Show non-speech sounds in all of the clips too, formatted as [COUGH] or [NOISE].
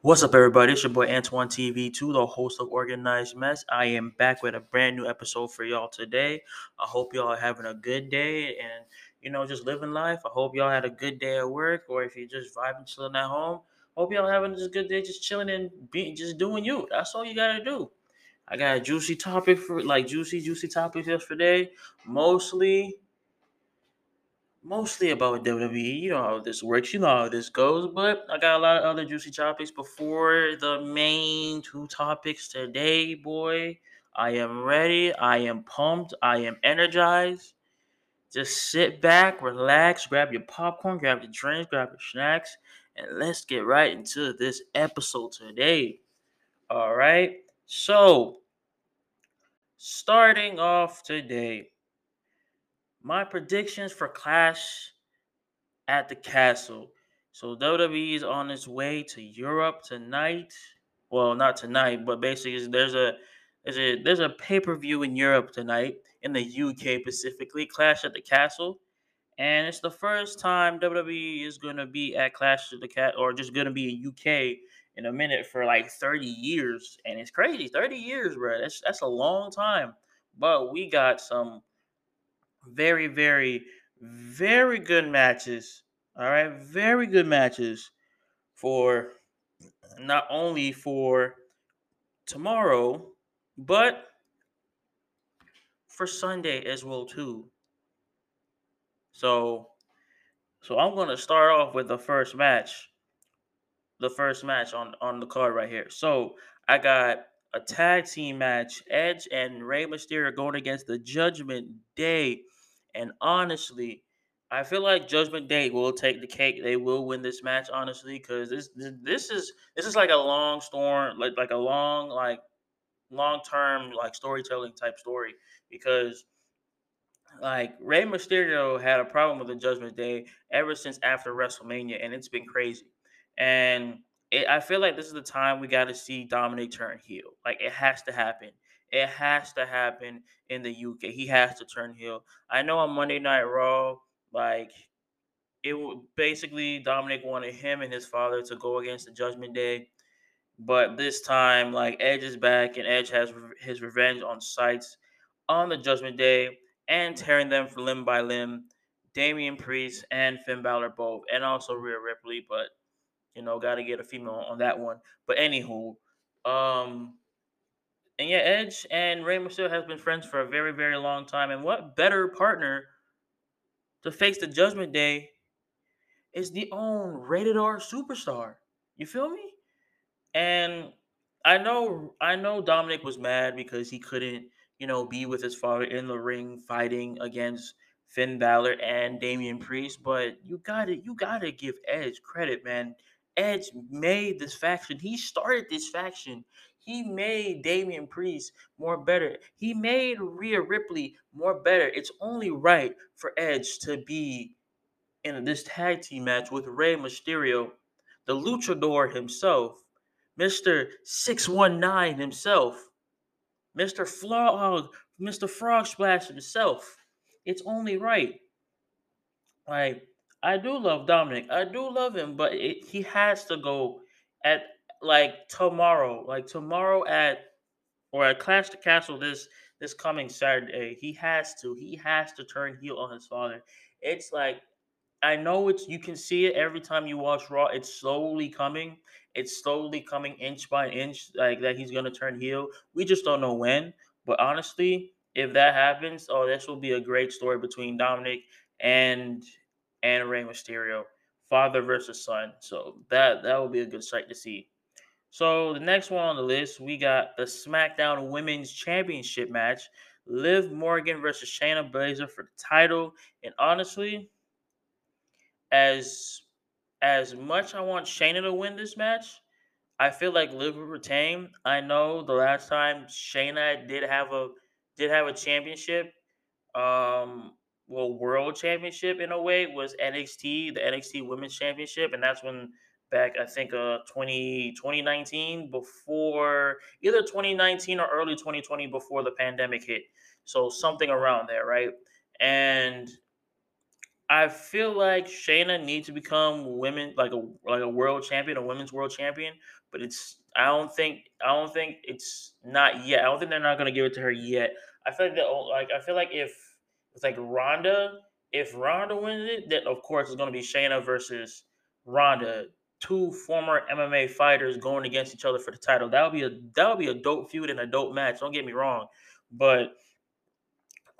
What's up, everybody? It's your boy Antoine TV2, the host of Organized Mess. I am back with a brand new episode for y'all today. I hope y'all are having a good day and, you know, just living life. I hope y'all had a good day at work or if you're just vibing, chilling at home. Hope y'all having just a good day, just chilling and being, just doing you. That's all you gotta do. I got a juicy topic for, like, juicy, juicy topics yesterday. Mostly mostly about WWE. You know how this works, you know how this goes, but I got a lot of other juicy topics before the main two topics today, boy. I am ready. I am pumped. I am energized. Just sit back, relax, grab your popcorn, grab your drinks, grab your snacks, and let's get right into this episode today. All right. So, starting off today, my predictions for Clash at the Castle. So WWE is on its way to Europe tonight. Well, not tonight, but basically there's a there's a there's a pay per view in Europe tonight in the UK specifically, Clash at the Castle, and it's the first time WWE is gonna be at Clash at the Cat or just gonna be in UK in a minute for like 30 years, and it's crazy, 30 years, bro. That's that's a long time. But we got some very, very, very good matches. All right, very good matches for not only for tomorrow, but for Sunday as well too. So, so I'm gonna start off with the first match. The first match on on the card right here. So I got a tag team match: Edge and Rey Mysterio going against the Judgment Day. And honestly, I feel like Judgment Day will take the cake. They will win this match, honestly, because this this is this is like a long storm, like like a long like long term like storytelling type story. Because like Rey Mysterio had a problem with the Judgment Day ever since after WrestleMania, and it's been crazy. And it, I feel like this is the time we got to see Dominik turn heel. Like it has to happen. It has to happen in the UK. He has to turn heel. I know on Monday Night Raw, like it would basically Dominik wanted him and his father to go against the Judgment Day, but this time, like Edge is back and Edge has his revenge on sites on the Judgment Day and tearing them from limb by limb. Damian Priest and Finn Balor both, and also Rhea Ripley, but you know, got to get a female on that one. But anywho, um, and yeah, Edge and Rey Mysterio has been friends for a very, very long time. And what better partner to face the Judgment Day is the own rated R superstar. You feel me? And I know, I know Dominik was mad because he couldn't, you know, be with his father in the ring fighting against Finn Balor and Damian Priest. But you gotta, you gotta give Edge credit, man. Edge made this faction. He started this faction. He made Damian Priest more better. He made Rhea Ripley more better. It's only right for Edge to be in this tag team match with Rey Mysterio, the luchador himself, Mr. 619 himself, Mr. Frog, Mr. Frog Splash himself. It's only right. Like, I do love Dominik. I do love him, but it, he has to go at like tomorrow, like tomorrow at or at Clash the Castle this this coming Saturday, he has to he has to turn heel on his father. It's like I know it's you can see it every time you watch Raw. It's slowly coming. It's slowly coming inch by inch, like that he's gonna turn heel. We just don't know when. But honestly, if that happens, oh, this will be a great story between Dominik and and Rey Mysterio, father versus son. So that that will be a good sight to see. So the next one on the list, we got the SmackDown Women's Championship match. Liv Morgan versus Shayna Baszler for the title. And honestly, as as much I want Shayna to win this match, I feel like Liv will retain. I know the last time Shayna did have a did have a championship, um, well, world championship in a way was NXT, the NXT Women's Championship, and that's when back I think uh 20, 2019 before either 2019 or early 2020 before the pandemic hit. So something around there, right? And I feel like Shayna needs to become women like a like a world champion, a women's world champion. But it's I don't think I don't think it's not yet. I don't think they're not gonna give it to her yet. I feel like that like I feel like if it's like Ronda, if Ronda wins it, then of course it's gonna be Shayna versus Ronda, two former MMA fighters going against each other for the title. That would be a that would be a dope feud and a dope match. Don't get me wrong, but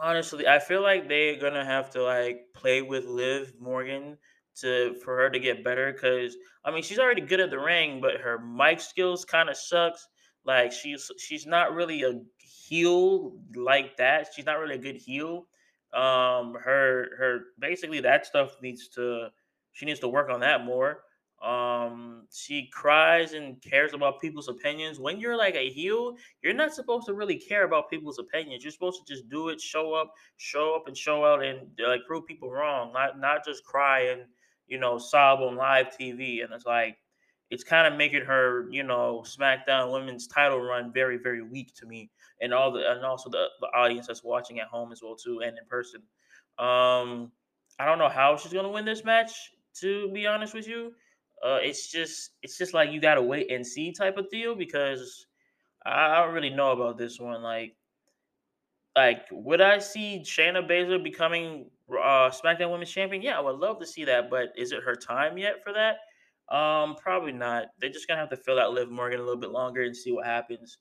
Honestly, I feel like they're gonna have to like play with Liv Morgan to for her to get better. Cause I mean, she's already good at the ring, but her mic skills kind of sucks. Like she's she's not really a heel like that. She's not really a good heel. Um, her her basically that stuff needs to she needs to work on that more. Um, she cries and cares about people's opinions. When you're like a heel, you're not supposed to really care about people's opinions. You're supposed to just do it, show up, show up and show out and like prove people wrong, not not just cry and you know sob on live TV. And it's like it's kind of making her, you know, SmackDown Women's title run very, very weak to me, and all the and also the, the audience that's watching at home as well too, and in person. Um, I don't know how she's gonna win this match. To be honest with you, uh, it's just it's just like you gotta wait and see type of deal because I, don't really know about this one. Like, like would I see Shayna Baszler becoming uh, SmackDown Women's Champion? Yeah, I would love to see that. But is it her time yet for that? Um, probably not. They're just gonna have to fill out Liv Morgan a little bit longer and see what happens.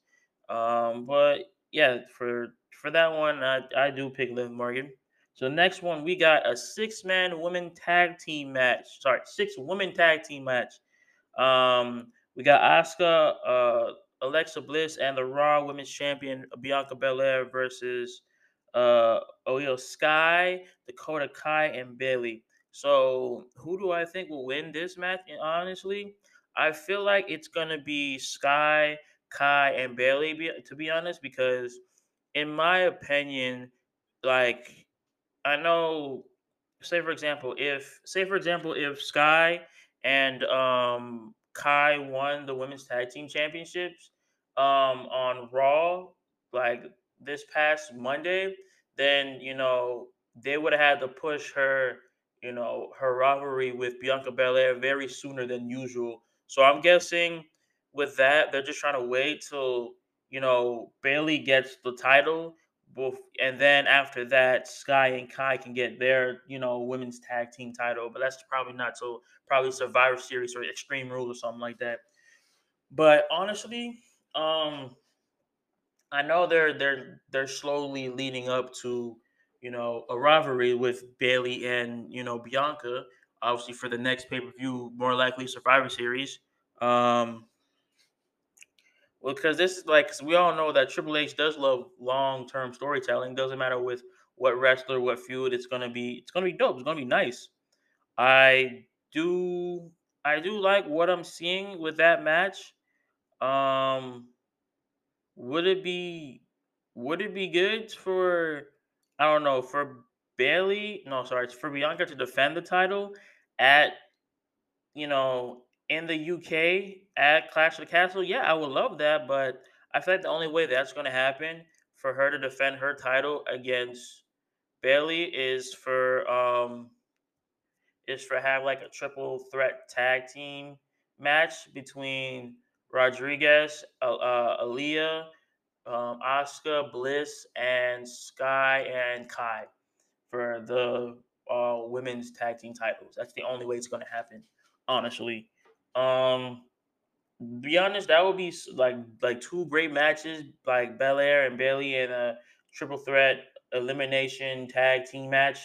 Um, but yeah, for for that one, I, I do pick Liv Morgan. So next one, we got a six man women tag team match. Sorry, six women tag team match. Um, we got Asuka, uh, Alexa Bliss, and the Raw Women's Champion Bianca Belair versus uh, Iyo Sky, Dakota Kai, and Bayley. So who do I think will win this match? Honestly, I feel like it's gonna be Sky, Kai, and Bayley. To be honest, because in my opinion, like I know, say for example, if say for example, if Sky and um Kai won the women's tag team championships um on Raw like this past Monday, then you know they would have had to push her, you know, her rivalry with Bianca Belair very sooner than usual. So I'm guessing with that, they're just trying to wait till you know Bayley gets the title and then after that, Sky and Kai can get their you know women's tag team title. But that's probably not so probably Survivor Series or Extreme Rules or something like that. But honestly, um, I know they're they're they're slowly leading up to you know a rivalry with Bayley and you know Bianca. Obviously, for the next pay per view, more likely Survivor Series. Um, because this is like we all know that Triple H does love long term storytelling. Doesn't matter with what wrestler, what feud. It's gonna be it's gonna be dope. It's gonna be nice. I do I do like what I'm seeing with that match. Um, would it be would it be good for I don't know for Bayley? No, sorry, it's for Bianca to defend the title at you know, in the UK at Clash of the Castle, yeah, I would love that, but I feel like the only way that's going to happen for her to defend her title against Bayley is for um is for have like a triple threat tag team match between Rodriguez, uh, uh, Aliyah, um, Asuka, Bliss, and Sky and Kai for the uh, women's tag team titles. That's the only way it's going to happen, honestly. Um, be honest, that would be like like two great matches, like Belair and Bayley in a triple threat elimination tag team match,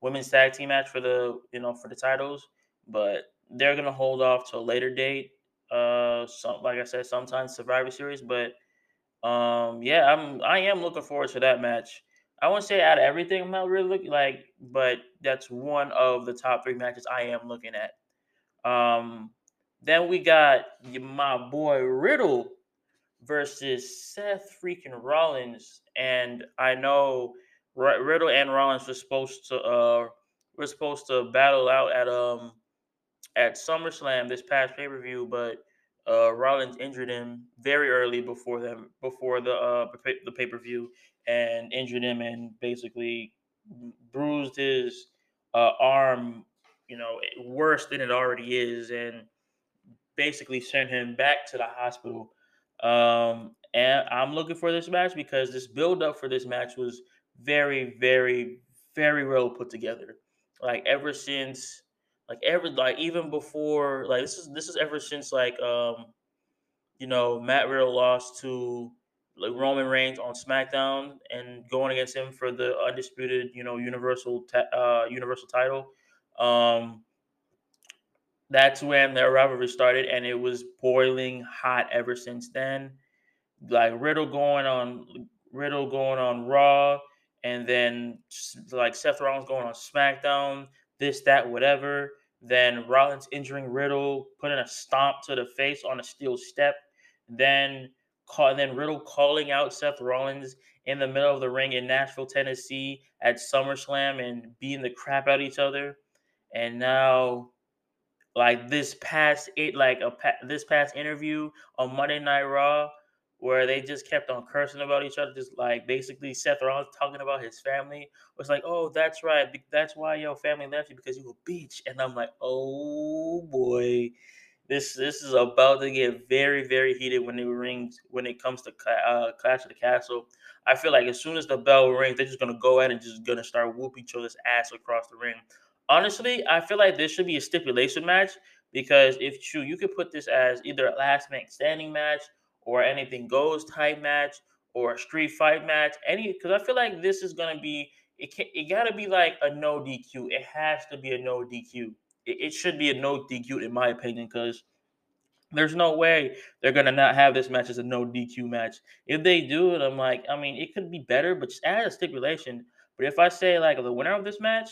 women's tag team match for the you know for the titles. But they're gonna hold off to a later date. Uh, some like I said, sometimes Survivor Series. But um, yeah, I'm I am looking forward to that match. I won't say out of everything I'm not really looking like, but that's one of the top three matches I am looking at. Um, then we got my boy Riddle versus Seth freaking Rollins, and I know Riddle and Rollins were supposed to uh were supposed to battle out at um at SummerSlam this past pay per view, but uh Rollins injured him very early before them before the uh the pay per view and injured him and basically bruised his uh, arm, you know, worse than it already is, and basically send him back to the hospital. Um, and I'm looking for this match because this build up for this match was very, very, very well put together. Like ever since, like ever, like even before, like this is this is ever since like um, you know, Matt Riddle lost to like Roman Reigns on SmackDown and going against him for the undisputed, you know, Universal ta- uh, Universal title. Um, that's when their rivalry started, and it was boiling hot ever since then. Like Riddle going on Riddle going on Raw, and then like Seth Rollins going on SmackDown. This, that, whatever. Then Rollins injuring Riddle, putting a stomp to the face on a steel step. Then call, then Riddle calling out Seth Rollins in the middle of the ring in Nashville, Tennessee at SummerSlam and beating the crap out of each other. And now like this past it like a this past interview on Monday Night Raw where they just kept on cursing about each other, just like basically Seth Rollins talking about his family was like, "Oh, that's right, that's why your family left you because you a bitch," and I'm like, "Oh boy." This this is about to get very very heated when it rings when it comes to uh, Clash of the Castle. I feel like as soon as the bell rings, they're just gonna go out and just gonna start whoop each other's ass across the ring. Honestly, I feel like this should be a stipulation match because if true, you could put this as either a last man standing match or anything goes type match or a street fight match. Any because I feel like this is gonna be it. Can, it gotta be like a no DQ. It has to be a no DQ. It, it should be a no DQ in my opinion because there's no way they're gonna not have this match as a no DQ match. If they do it, I'm like, I mean, it could be better, but just add a stipulation. But if I say like the winner of this match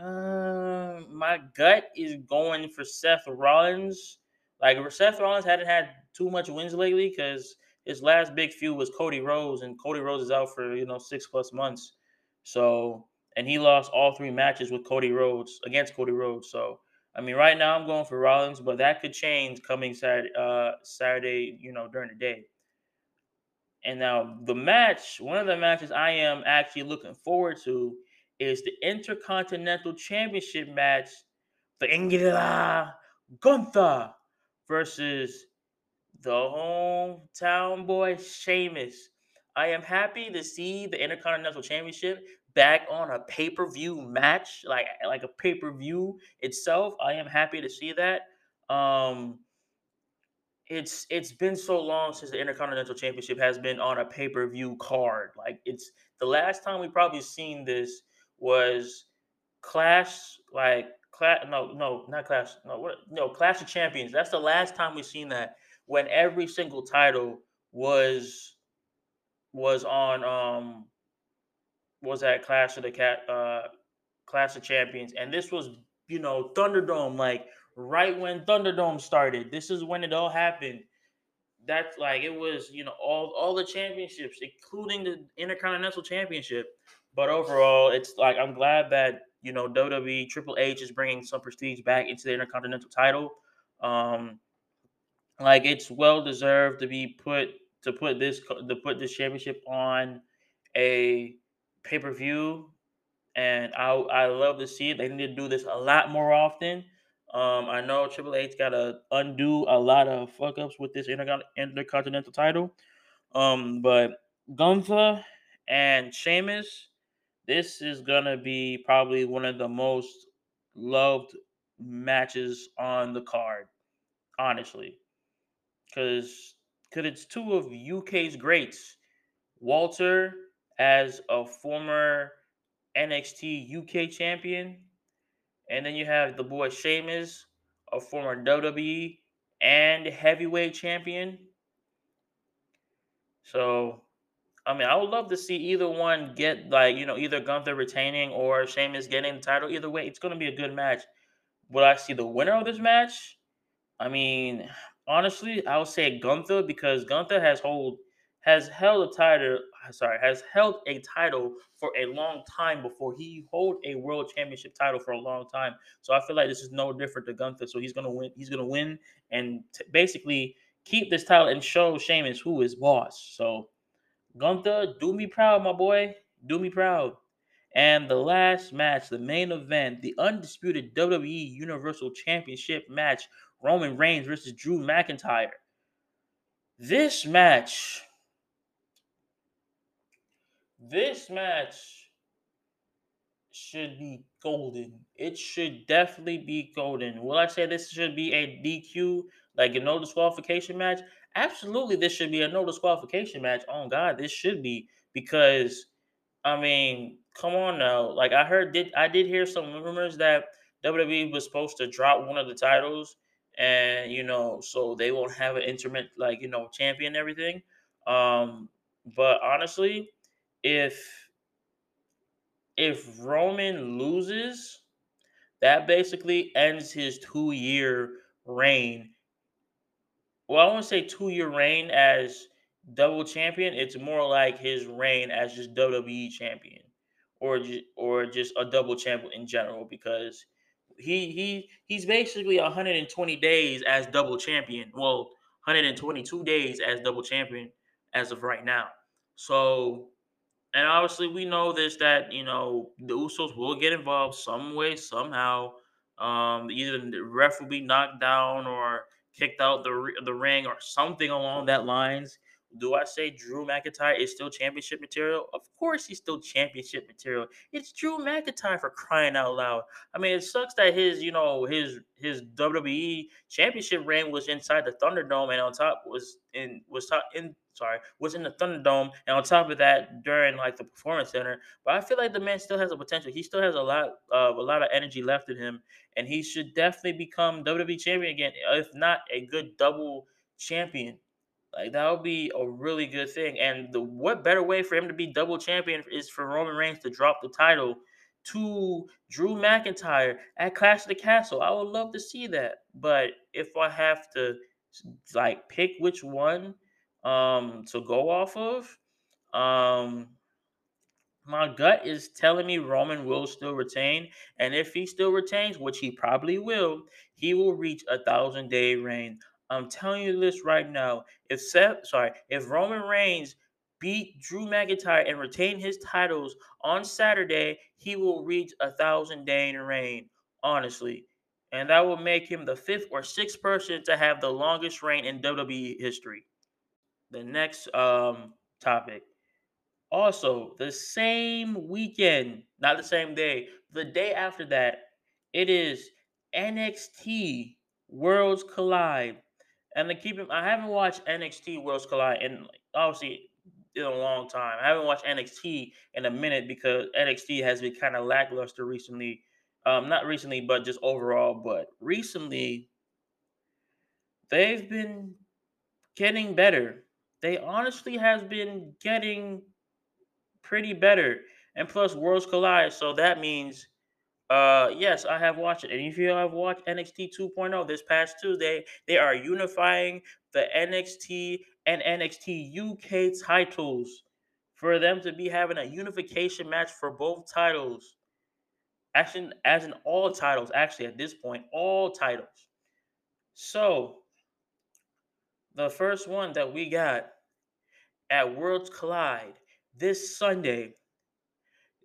uh, my gut is going for Seth Rollins. Like Seth Rollins hadn't had too much wins lately because his last big feud was Cody Rhodes, and Cody Rhodes is out for you know six plus months. So and he lost all three matches with Cody Rhodes against Cody Rhodes. So I mean, right now I'm going for Rollins, but that could change coming Saturday. Uh, Saturday, you know, during the day. And now the match, one of the matches I am actually looking forward to is the Intercontinental Championship match for Ingela Gunther versus the hometown boy Sheamus. I am happy to see the Intercontinental Championship back on a pay-per-view match, like like a pay-per-view itself. I am happy to see that. Um it's it's been so long since the Intercontinental Championship has been on a pay-per-view card. Like it's the last time we probably seen this was Clash, like Clash. No, no, not Clash. No, what? No, Clash of Champions. That's the last time we've seen that. When every single title was was on um was at Clash of the Cat uh Clash of Champions, and this was you know Thunderdome, like right when Thunderdome started. This is when it all happened. That's like it was, you know, all all the championships, including the Intercontinental Championship. But overall, it's like I'm glad that you know WWE Triple H is bringing some prestige back into the Intercontinental title. Um, like it's well deserved to be put to put this to put this championship on a pay per view, and I I love to see it. They need to do this a lot more often. Um, I know Triple H got to undo a lot of fuck ups with this Intercontinental title. Um, but Gunther and Sheamus this is gonna be probably one of the most loved matches on the card, honestly, because because it's two of UK's greats. Walter as a former NXT UK champion, and then you have the boy Sheamus, a former WWE and heavyweight champion. So I mean, I would love to see either one get like you know either Gunther retaining or Sheamus getting the title. Either way, it's going to be a good match. Will I see the winner of this match? I mean, honestly, I would say Gunther because Gunther has hold has held a title. Sorry, has held a title for a long time before he hold a world championship title for a long time. So I feel like this is no different to Gunther. So he's gonna win. He's gonna win and t- basically keep this title and show Sheamus who is boss. So Gunther, do me proud, my boy. Do me proud. And the last match, the main event, the undisputed WWE Universal Championship match, Roman Reigns versus Drew McIntyre. This match, this match should be golden. It should definitely be golden. Will I say this should be a DQ, like a no disqualification match? Absolutely, this should be a no disqualification match. Oh God, this should be because I mean, come on now. Like I heard, did I did hear some rumors that WWE was supposed to drop one of the titles, and you know, so they won't have an intermittent like you know champion everything. Um, but honestly, if if Roman loses, that basically ends his two year reign. Well, I won't say two year reign as double champion. It's more like his reign as just WWE champion, or just, or just a double champion in general because he he he's basically 120 days as double champion. Well, 122 days as double champion as of right now. So and obviously we know this that you know the Usos will get involved some way somehow. Um, either the ref will be knocked down or kicked out the the ring or something along that lines. Do I say Drew McIntyre is still championship material? Of course, he's still championship material. It's Drew McIntyre for crying out loud. I mean, it sucks that his, you know, his his WWE championship reign was inside the Thunderdome, and on top was in was top in sorry was in the Thunderdome, and on top of that, during like the Performance Center. But I feel like the man still has a potential. He still has a lot of a lot of energy left in him, and he should definitely become WWE champion again, if not a good double champion. Like that would be a really good thing. And the what better way for him to be double champion is for Roman Reigns to drop the title to Drew McIntyre at Clash of the Castle. I would love to see that. But if I have to like pick which one um to go off of, um my gut is telling me Roman will still retain, and if he still retains, which he probably will, he will reach a thousand day reign. I'm telling you this right now. If Seth, sorry, if Roman Reigns beat Drew McIntyre and retain his titles on Saturday, he will reach a thousand day in reign. Honestly, and that will make him the fifth or sixth person to have the longest reign in WWE history. The next um topic. Also, the same weekend, not the same day, the day after that, it is NXT Worlds Collide. And to keep I haven't watched NXT Worlds Collide in obviously in a long time. I haven't watched NXT in a minute because NXT has been kind of lackluster recently. Um, not recently, but just overall. But recently, they've been getting better. They honestly has been getting pretty better. And plus Worlds Collide, so that means uh yes, I have watched it. And if you have watched NXT 2.0 this past Tuesday, they are unifying the NXT and NXT UK titles for them to be having a unification match for both titles. Actually, as in all titles, actually at this point, all titles. So the first one that we got at Worlds Collide this Sunday,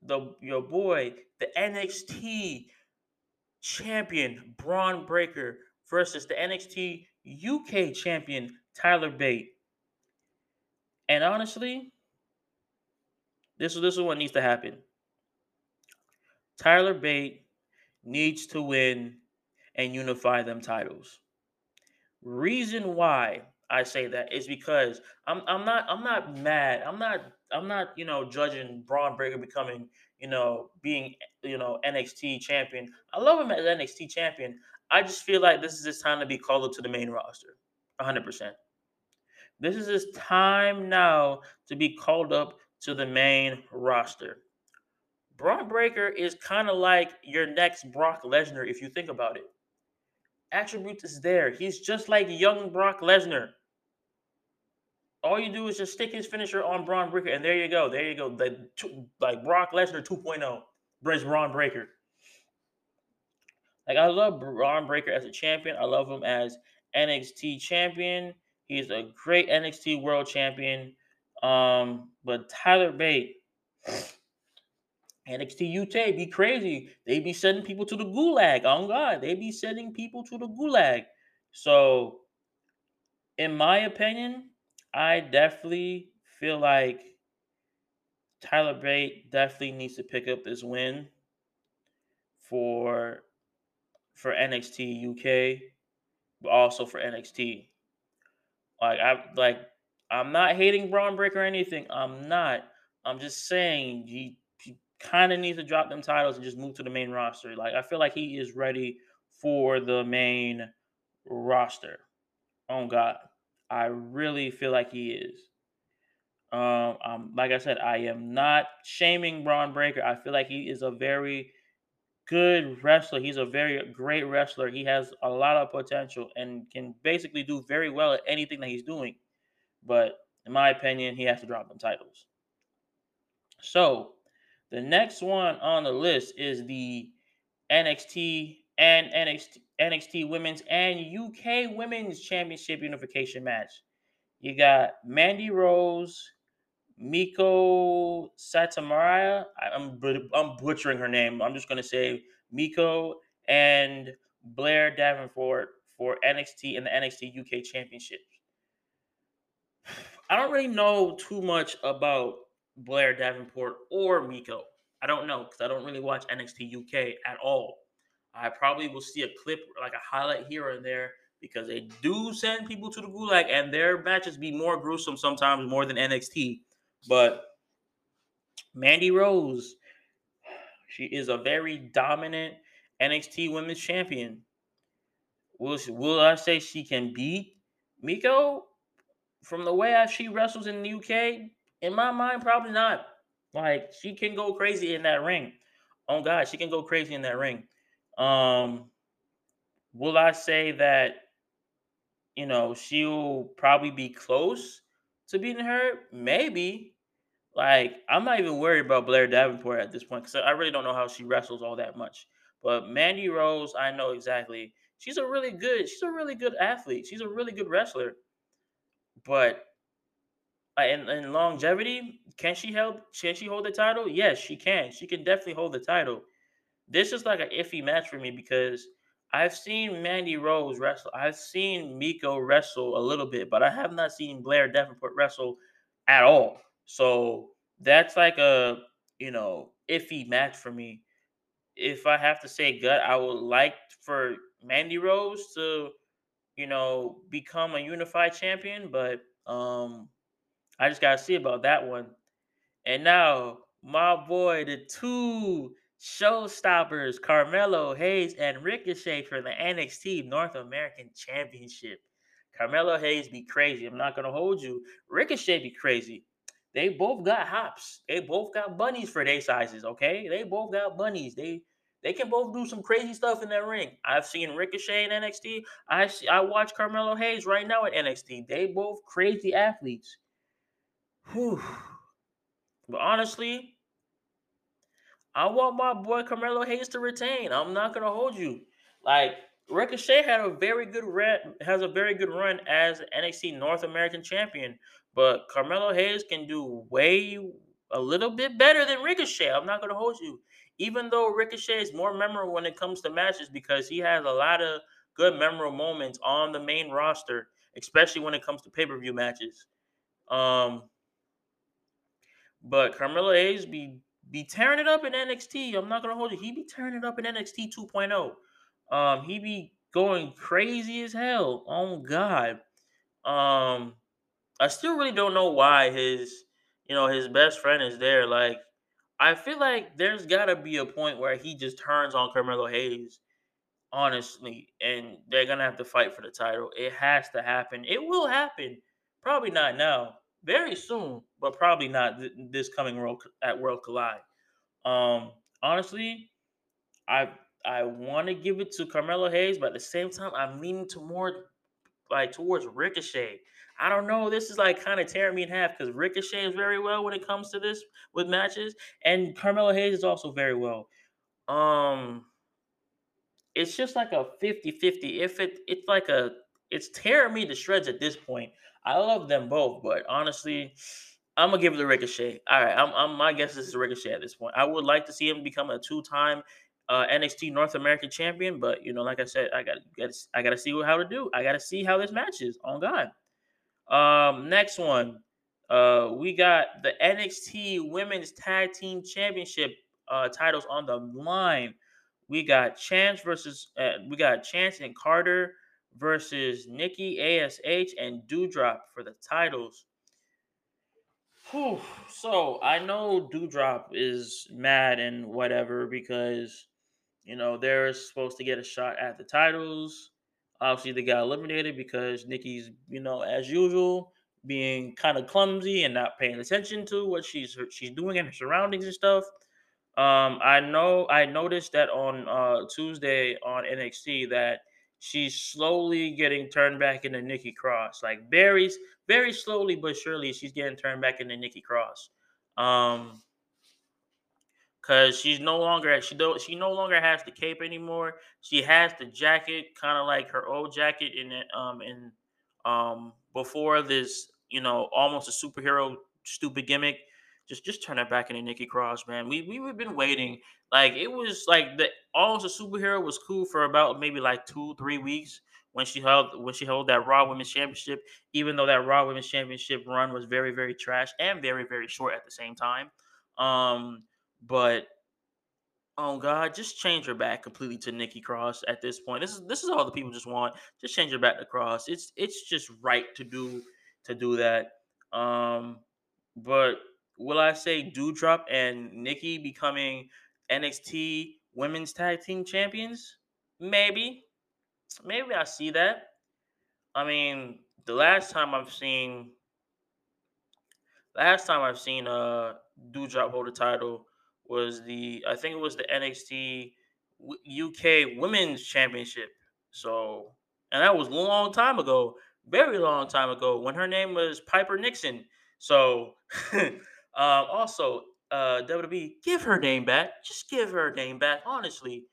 the your boy, the NXT champion Bron Breakker versus the NXT UK champion Tyler Bate. And honestly, this is this is what needs to happen. Tyler Bate needs to win and unify them titles. Reason why I say that is because I'm I'm not I'm not mad. I'm not I'm not you know judging Bron Breakker becoming you know being you know NXT champion. I love him as NXT champion. I just feel like this is his time to be called up to the main roster, 100. percent This is his time now to be called up to the main roster. Bron Breakker is kind of like your next Brock Lesnar if you think about it. Attributes is there. He's just like young Brock Lesnar. All you do is just stick his finisher on Bron Breakker, and there you go. There you go. The, like Brock Lesnar 2.0 brings Bron Breakker. Like I love Bron Breakker as a champion. I love him as NXT champion. He's a great NXT World Champion. Um, but Tyler Bate, NXT UK be crazy. They be sending people to the gulag. Oh God, they be sending people to the gulag. So, in my opinion, I definitely feel like Tyler Bate definitely needs to pick up this win for for NXT UK, but also for NXT. Like I like I'm not hating Bron Breakker or anything. I'm not. I'm just saying he, he kind of needs to drop them titles and just move to the main roster. Like I feel like he is ready for the main roster. Oh God, I really feel like he is. Um, um, like I said, I am not shaming Bron Breakker. I feel like he is a very good wrestler. He's a very great wrestler. He has a lot of potential and can basically do very well at anything that he's doing. But in my opinion, he has to drop them titles. So the next one on the list is the NXT and NXT NXT Women's and UK Women's Championship Unification match. You got Mandy Rose Miko Satomura. I'm I'm butchering her name. I'm just gonna say Miko and Blair Davenport for NXT and the NXT UK Championship. [SIGHS] I don't really know too much about Blair Davenport or Miko. I don't know because I don't really watch NXT UK at all. I probably will see a clip like a highlight here and there because they do send people to the gulag and their matches be more gruesome sometimes more than NXT. But Mandy Rose, she is a very dominant NXT Women's Champion. Will she, will I say she can beat Miko from the way she wrestles in the UK? In my mind, probably not. Like she can go crazy in that ring. Oh God, she can go crazy in that ring. Um, will I say that you know she'll probably be close to beating her? Maybe, like, I'm not even worried about Blair Davenport at this point because I really don't know how she wrestles all that much. But Mandy Rose, I know exactly. She's a really good, she's a really good athlete. She's a really good wrestler. But uh, in, in longevity, can she help? Can she hold the title? Yes, she can. She can definitely hold the title. This is like an iffy match for me because I've seen Mandy Rose wrestle. I've seen Miko wrestle a little bit, but I have not seen Blair Davenport wrestle at all. So that's like a you know iffy match for me. If I have to say gut, I would like for Mandy Rose to you know become a unified champion, but um I just gotta see about that one. And now my boy, the two showstoppers, Carmelo Hayes and Ricochet for the NXT North American Championship. Carmelo Hayes be crazy. I'm not gonna hold you. Ricochet be crazy. They both got hops. They both got bunnies for their sizes. Okay, they both got bunnies. They they can both do some crazy stuff in that ring. I've seen Ricochet in NXT. I see, I watch Carmelo Hayes right now at NXT. They both crazy athletes. Whew. But honestly, I want my boy Carmelo Hayes to retain. I'm not gonna hold you. Like Ricochet had a very good run, has a very good run as NXT North American champion. But Carmelo Hayes can do way a little bit better than Ricochet. I'm not gonna hold you. Even though Ricochet is more memorable when it comes to matches because he has a lot of good memorable moments on the main roster, especially when it comes to pay-per-view matches. Um, but Carmelo Hayes be be tearing it up in NXT. I'm not gonna hold you. He be tearing it up in NXT 2.0. Um, he be going crazy as hell. Oh God. Um, I still really don't know why his, you know, his best friend is there. Like, I feel like there's got to be a point where he just turns on Carmelo Hayes, honestly, and they're gonna have to fight for the title. It has to happen. It will happen. Probably not now. Very soon, but probably not th- this coming world at World Collide. Um, honestly, I I want to give it to Carmelo Hayes, but at the same time, I'm leaning to more like towards Ricochet. I don't know. This is like kind of tearing me in half because Ricochet is very well when it comes to this with matches, and Carmelo Hayes is also very well. Um, it's just like a 50-50. If it it's like a it's tearing me to shreds at this point. I love them both, but honestly, I'm gonna give it to Ricochet. All right, I'm, I'm my guess is Ricochet at this point. I would like to see him become a two-time uh, NXT North American champion, but you know, like I said, I got got I got to see how to do. I got to see how this match is. On God. Um, next one, uh, we got the NXT Women's Tag Team Championship uh, titles on the line. We got Chance versus uh, we got Chance and Carter versus Nikki Ash and Doudrop for the titles. Whew. So I know Doudrop is mad and whatever because you know they're supposed to get a shot at the titles. Obviously, they got eliminated because Nikki's, you know, as usual, being kind of clumsy and not paying attention to what she's she's doing and her surroundings and stuff. Um, I know I noticed that on uh, Tuesday on NXT that she's slowly getting turned back into Nikki Cross. Like very, very slowly but surely, she's getting turned back into Nikki Cross. Um, because she's no longer she do she no longer has the cape anymore. She has the jacket, kind of like her old jacket in it. Um, in um before this, you know, almost a superhero stupid gimmick. Just just turn it back into Nikki Cross, man. We we have been waiting. Like it was like the almost a superhero was cool for about maybe like two three weeks when she held when she held that Raw Women's Championship. Even though that Raw Women's Championship run was very very trash and very very short at the same time. Um but oh god, just change her back completely to Nikki Cross at this point. This is this is all the people just want. Just change her back to Cross. It's it's just right to do to do that. Um, but will I say Doudrop and Nikki becoming NXT Women's Tag Team Champions? Maybe, maybe I see that. I mean, the last time I've seen, last time I've seen uh Doudrop hold the title was the I think it was the NXT UK Women's Championship. So, and that was a long time ago, very long time ago, when her name was Piper Niven. So, [LAUGHS] uh, also, uh, WWE, give her name back. Just give her name back. Honestly,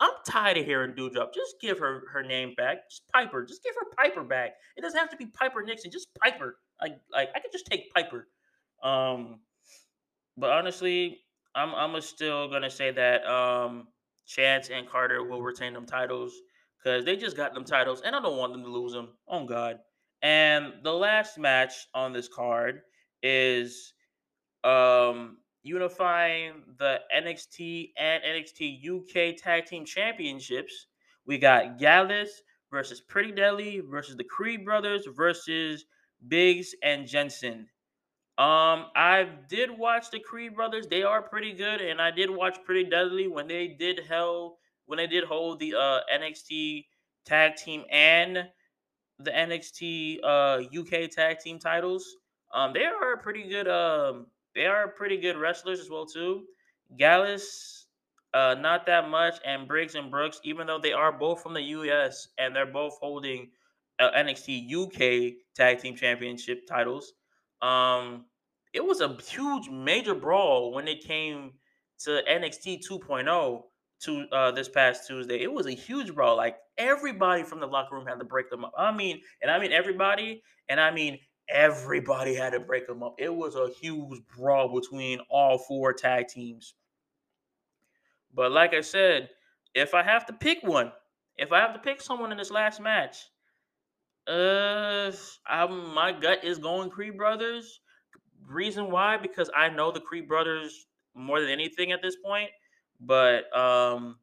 I'm tired of hearing Doudrop. Just give her her name back. Just Piper. Just give her Piper back. It doesn't have to be Piper Niven. Just Piper. Like like I could just take Piper. Um, but honestly, I'm I'm still gonna say that um, Chance and Carter will retain them titles because they just got them titles, and I don't want them to lose them. Oh God! And the last match on this card is um, unifying the NXT and NXT UK Tag Team Championships. We got Gallus versus Pretty Deadly versus the Creed Brothers versus Briggs and Jensen. Um, I did watch the Creed brothers. They are pretty good, and I did watch Pretty Deadly when they did held when they did hold the uh NXT tag team and the NXT uh UK tag team titles. Um, they are pretty good. Um, they are pretty good wrestlers as well too. Gallus, uh, not that much, and Briggs and Brooks, even though they are both from the US and they're both holding uh, NXT UK tag team championship titles. Um, it was a huge major brawl when it came to NXT 2.0 to uh, this past Tuesday. It was a huge brawl. Like everybody from the locker room had to break them up. I mean, and I mean everybody, and I mean everybody had to break them up. It was a huge brawl between all four tag teams. But like I said, if I have to pick one, if I have to pick someone in this last match, uh, I'm, my gut is going Creed Brothers. Reason why? Because I know the Creed Brothers more than anything at this point. But um,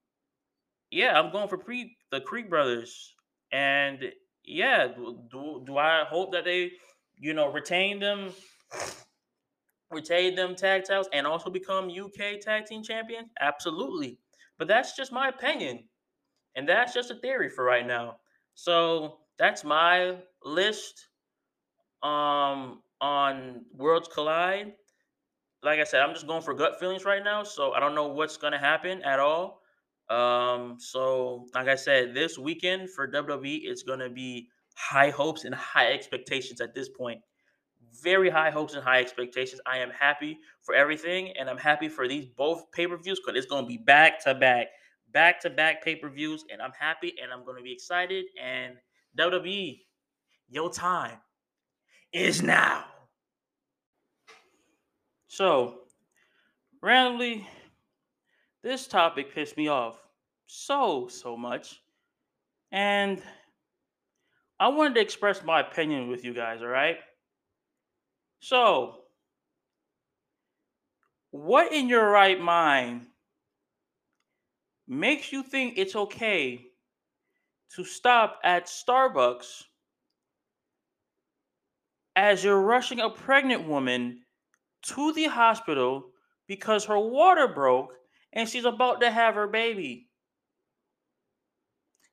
yeah, I'm going for pre the Creed Brothers, and yeah, do do I hope that they, you know, retain them, retain them tag titles, and also become UK tag team champions? Absolutely, but that's just my opinion, and that's just a theory for right now. So that's my list um on Worlds Collide. Like I said, I'm just going for gut feelings right now, so I don't know what's gonna happen at all. Um, so like I said, this weekend for WWE, it's gonna be high hopes and high expectations at this point. Very high hopes and high expectations. I am happy for everything, and I'm happy for these both pay per views because it's gonna be back to back, back to back pay per views, and I'm happy and I'm gonna be excited and WWE, your time is now. So, randomly, this topic pissed me off so, so much. And I wanted to express my opinion with you guys, all right? So, what in your right mind makes you think it's okay to stop at Starbucks as you're rushing a pregnant woman to the hospital because her water broke and she's about to have her baby?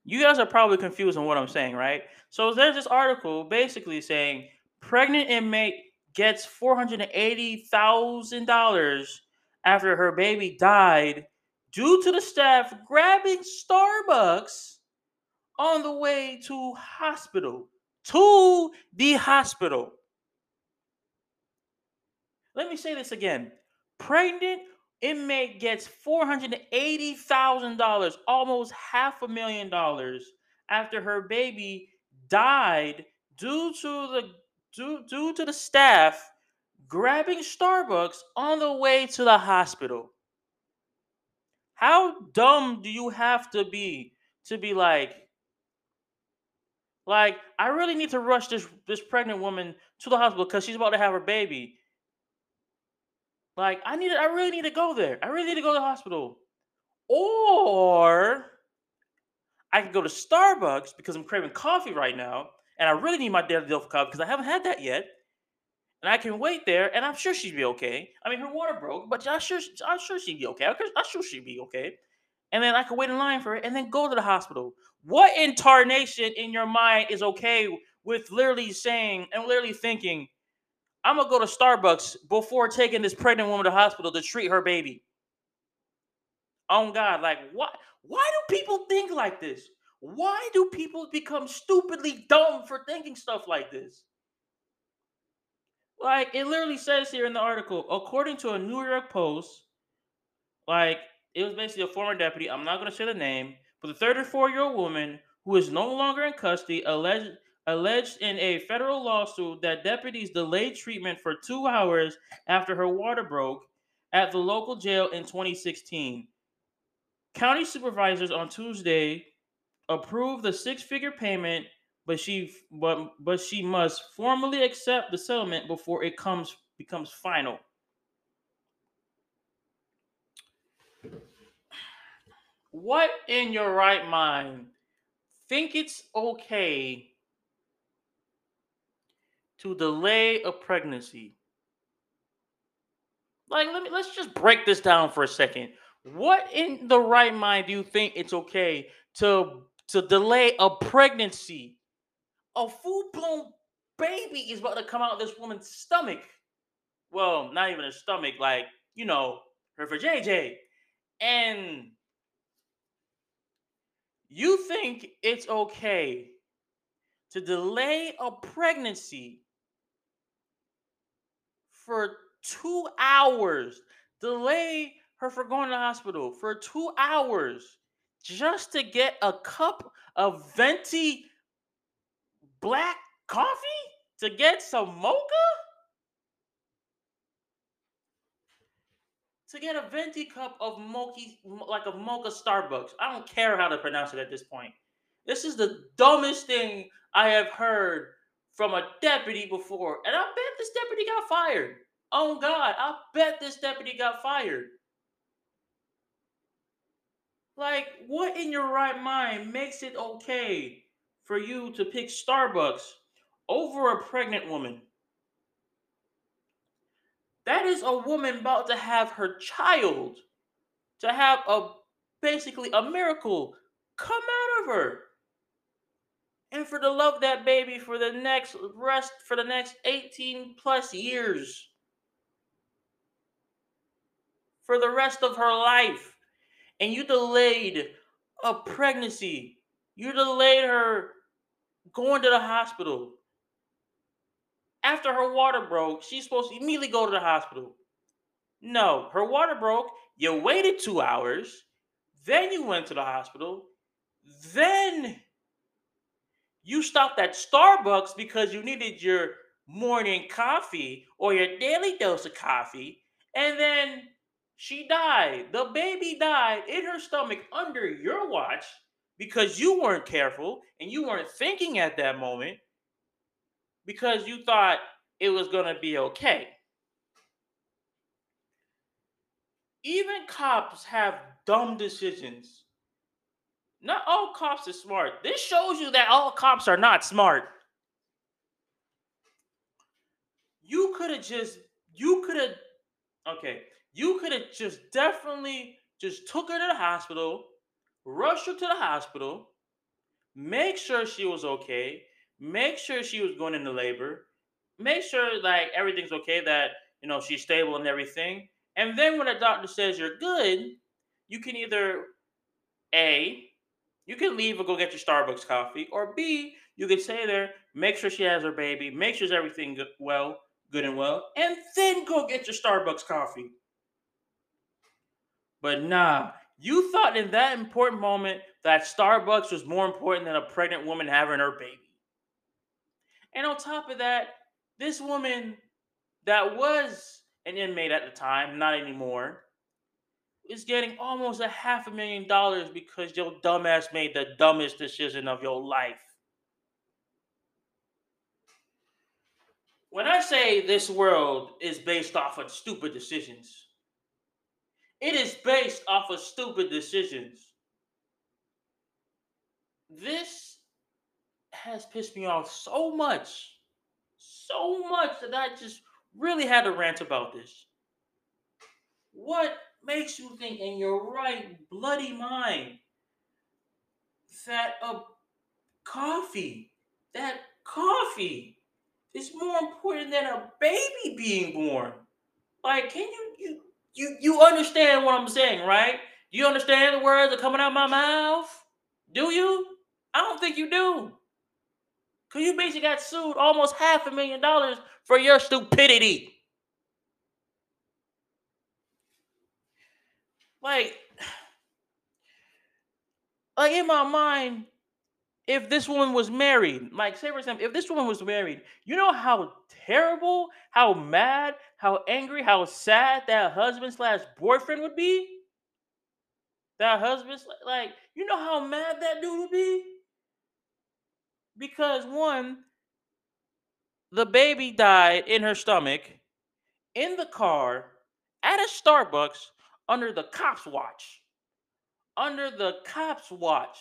You guys are probably confused on what I'm saying, right? So there's this article basically saying pregnant inmate gets $480,000 after her baby died due to the staff grabbing Starbucks on the way to hospital. To the hospital. Let me say this again. Pregnant inmate gets $480,000, almost half a million dollars after her baby died due to the due, due to the staff grabbing Starbucks on the way to the hospital. How dumb do you have to be to be like like I really need to rush this this pregnant woman to the hospital cuz she's about to have her baby. Like I need I really need to go there. I really need to go to the hospital. Or I can go to Starbucks because I'm craving coffee right now and I really need my daily dose of coffee because I haven't had that yet. And I can wait there, and I'm sure she'd be okay. I mean, her water broke, but I'm sure, I'm sure she'd be okay. I'm sure she'd be okay. And then I can wait in line for it, and then go to the hospital. What incarnation in your mind is okay with literally saying and literally thinking, I'm gonna go to Starbucks before taking this pregnant woman to hospital to treat her baby? Oh God, like what? Why do people think like this? Why do people become stupidly dumb for thinking stuff like this? Like it literally says here in the article, according to a New York Post, like it was basically a former deputy. I'm not to say the name, but the 34 year old woman who is no longer in custody alleged alleged in a federal lawsuit that deputies delayed treatment for two hours after her water broke at the local jail in 2016. County supervisors on Tuesday approved the six-figure payment but she but but she must formally accept the settlement before it comes becomes final. What in your right mind think it's okay to delay a pregnancy? Like let me let's just break this down for a second. What in the right mind do you think it's okay to to delay a pregnancy? a full blown baby is about to come out of this woman's stomach. Well, not even her stomach, like, you know, her for JJ. And you think it's okay to delay a pregnancy for two hours, delay her for going to hospital for two hours just to get a cup of venti black coffee to get some mocha? To get a venti cup of mochi, like a mocha Starbucks. I don't care how to pronounce it at this point. This is the dumbest thing I have heard from a deputy before. And I bet this deputy got fired. Oh God, I bet this deputy got fired. Like, what in your right mind makes it okay for you to pick Starbucks over a pregnant woman. That is a woman about to have her child, to have a basically a miracle come out of her. And for to love that baby for the next rest for the next 18 plus years. For the rest of her life. And you delayed a pregnancy. You delayed her going to the hospital. After her water broke, she's supposed to immediately go to the hospital. No, her water broke. You waited two hours. Then you went to the hospital. Then you stopped at Starbucks because you needed your morning coffee or your daily dose of coffee. And then she died. The baby died in her stomach under your watch because you weren't careful and you weren't thinking at that moment because you thought it was going to be okay. Even cops have dumb decisions. Not all cops are smart. This shows you that all cops are not smart. You could have just, you could have, okay, you could have just definitely just took her to the hospital, rushed her to the hospital, make sure she was okay, make sure she was going into labor, make sure like everything's okay, that you know she's stable and everything. And then when a doctor says you're good, you can either A, you can leave and go get your Starbucks coffee, or B, you can stay there, make sure she has her baby, make sure everything good, well, good and well, and then go get your Starbucks coffee. But nah, you thought in that important moment that Starbucks was more important than a pregnant woman having her baby. And on top of that, this woman that was an inmate at the time, not anymore, is getting almost a half a million dollars because your dumbass made the dumbest decision of your life. When I say this world is based off of stupid decisions, it is based off of stupid decisions. This has pissed me off so much, so much that I just really had to rant about this. What makes you think in your right bloody mind that a coffee, that coffee is more important than a baby being born? Like, can you you you you understand what I'm saying, right? You understand the words that are coming out my mouth? Do you? I don't think you do. Cause you basically got sued almost half a million dollars for your stupidity. Like, like in my mind, if this woman was married, like say for example, if this woman was married, you know how terrible, how mad, how angry, how sad that husband slash boyfriend would be? That husband, like, you know how mad that dude would be? Because one, the baby died in her stomach, in the car, at a Starbucks, under the cops' watch. Under the cops' watch.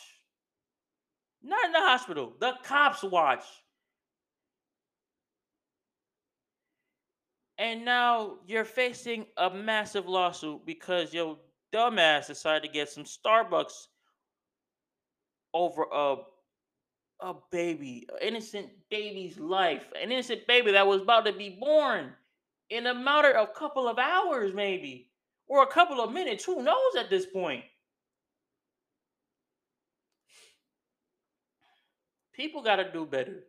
Not in the hospital, the cops' watch. And now you're facing a massive lawsuit because your dumbass decided to get some Starbucks over a a baby, an innocent baby's life, an innocent baby that was about to be born in a matter of couple of hours, maybe, or a couple of minutes. Who knows at this point? People got to do better.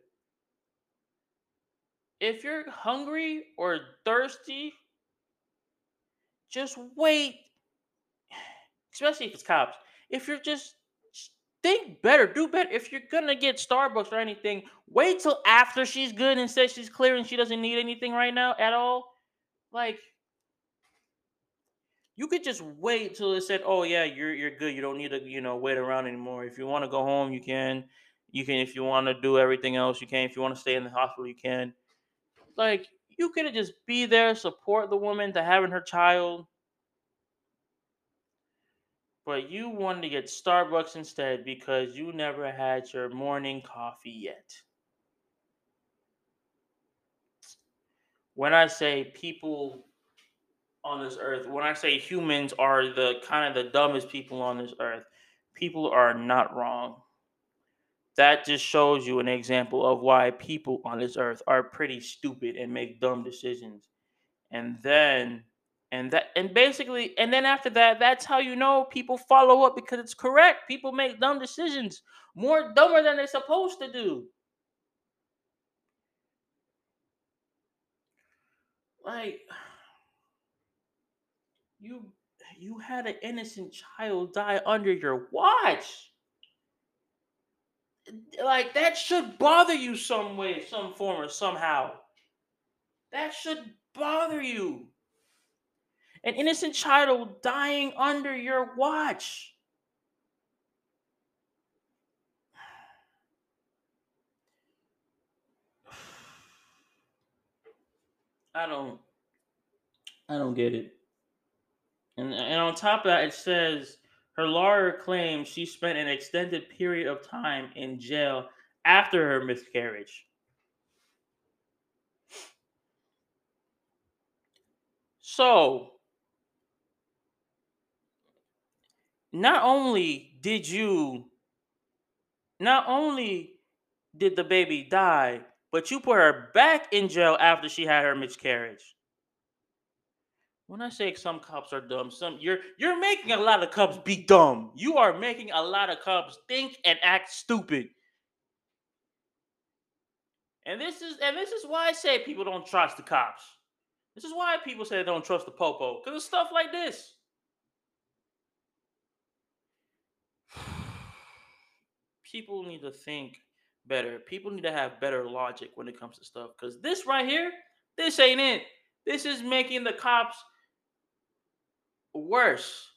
If you're hungry or thirsty, just wait. Especially if it's cops. If you're just think better, do better. If you're gonna get Starbucks or anything, wait till after she's good and says she's clear and she doesn't need anything right now at all. Like you could just wait till it said, "Oh yeah, you're you're good. You don't need to you know wait around anymore. If you want to go home, you can. You can if you want to do everything else, you can. If you want to stay in the hospital, you can. Like you could just be there, support the woman to having her child." But you wanted to get Starbucks instead because you never had your morning coffee yet. When I say people on this earth, when I say humans are the kind of the dumbest people on this earth, people are not wrong. That just shows you an example of why people on this earth are pretty stupid and make dumb decisions. And then and that and basically and then after that that's how you know people follow up because it's correct people make dumb decisions more dumber than they're supposed to do like you you had an innocent child die under your watch like that should bother you some way some form or somehow that should bother you An innocent child dying under your watch. [SIGHS] I don't I don't get it. And and on top of that it says her lawyer claims she spent an extended period of time in jail after her miscarriage. So, not only did you not only did the baby die, but you put her back in jail after she had her miscarriage. When I say some cops are dumb, some you're you're making a lot of cops be dumb. You are making a lot of cops think and act stupid. And this is and this is why I say people don't trust the cops. This is why people say they don't trust the popo because of stuff like this. [SIGHS] People need to think better. People need to have better logic when it comes to stuff because this right here, this ain't it. This is making the cops worse.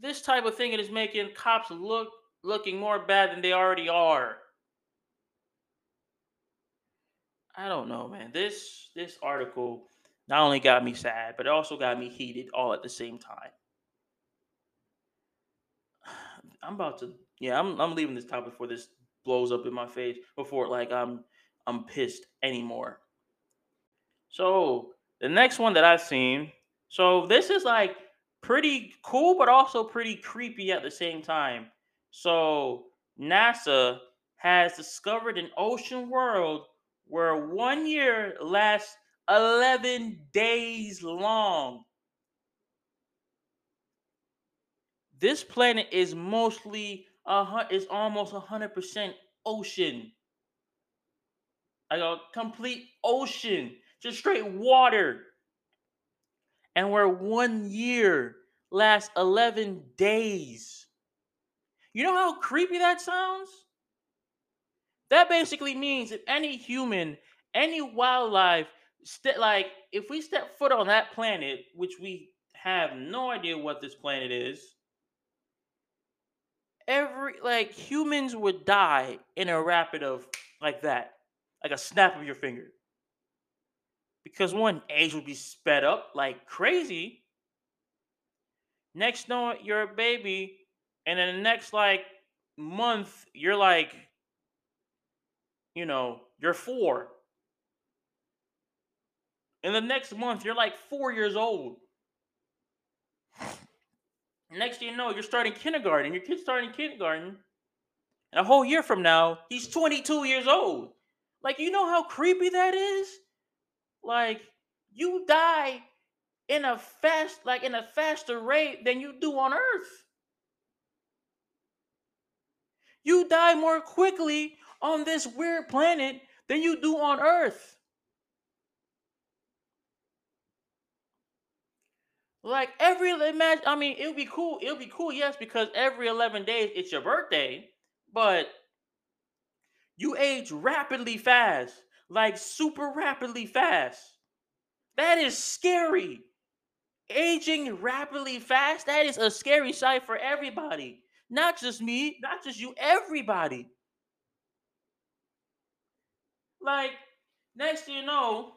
This type of thing is making cops look looking more bad than they already are. I don't know, man. This this article not only got me sad, but it also got me heated all at the same time. [SIGHS] I'm about to yeah, I'm I'm leaving this topic before this blows up in my face before like I'm I'm pissed anymore. So the next one that I've seen, so this is like pretty cool, but also pretty creepy at the same time. So NASA has discovered an ocean world where one year lasts 11 days long. This planet is mostly uh is almost 100% ocean. Like a complete ocean, just straight water. And where one year lasts 11 days. You know how creepy that sounds? That basically means if any human, any wildlife, st- like if we step foot on that planet, which we have no idea what this planet is, every like humans would die in a rapid of like that, like a snap of your finger. Because one age would be sped up like crazy. Next, know you're a baby, and then the next like month, you're like, you know, you're four. In the next month, you're like four years old. Next thing you know, you're starting kindergarten. Your kid's starting kindergarten. And a whole year from now, he's 22 years old. Like, you know how creepy that is? Like, you die in a fast, like in a faster rate than you do on Earth. You die more quickly on this weird planet than you do on Earth. Like every imagine, I mean, it'll be cool. It'll be cool, yes, because every eleven days it's your birthday, but you age rapidly fast, like super rapidly fast. That is scary. Aging rapidly fast, that is a scary sight for everybody. Not just me, not just you, everybody. Like, next you know,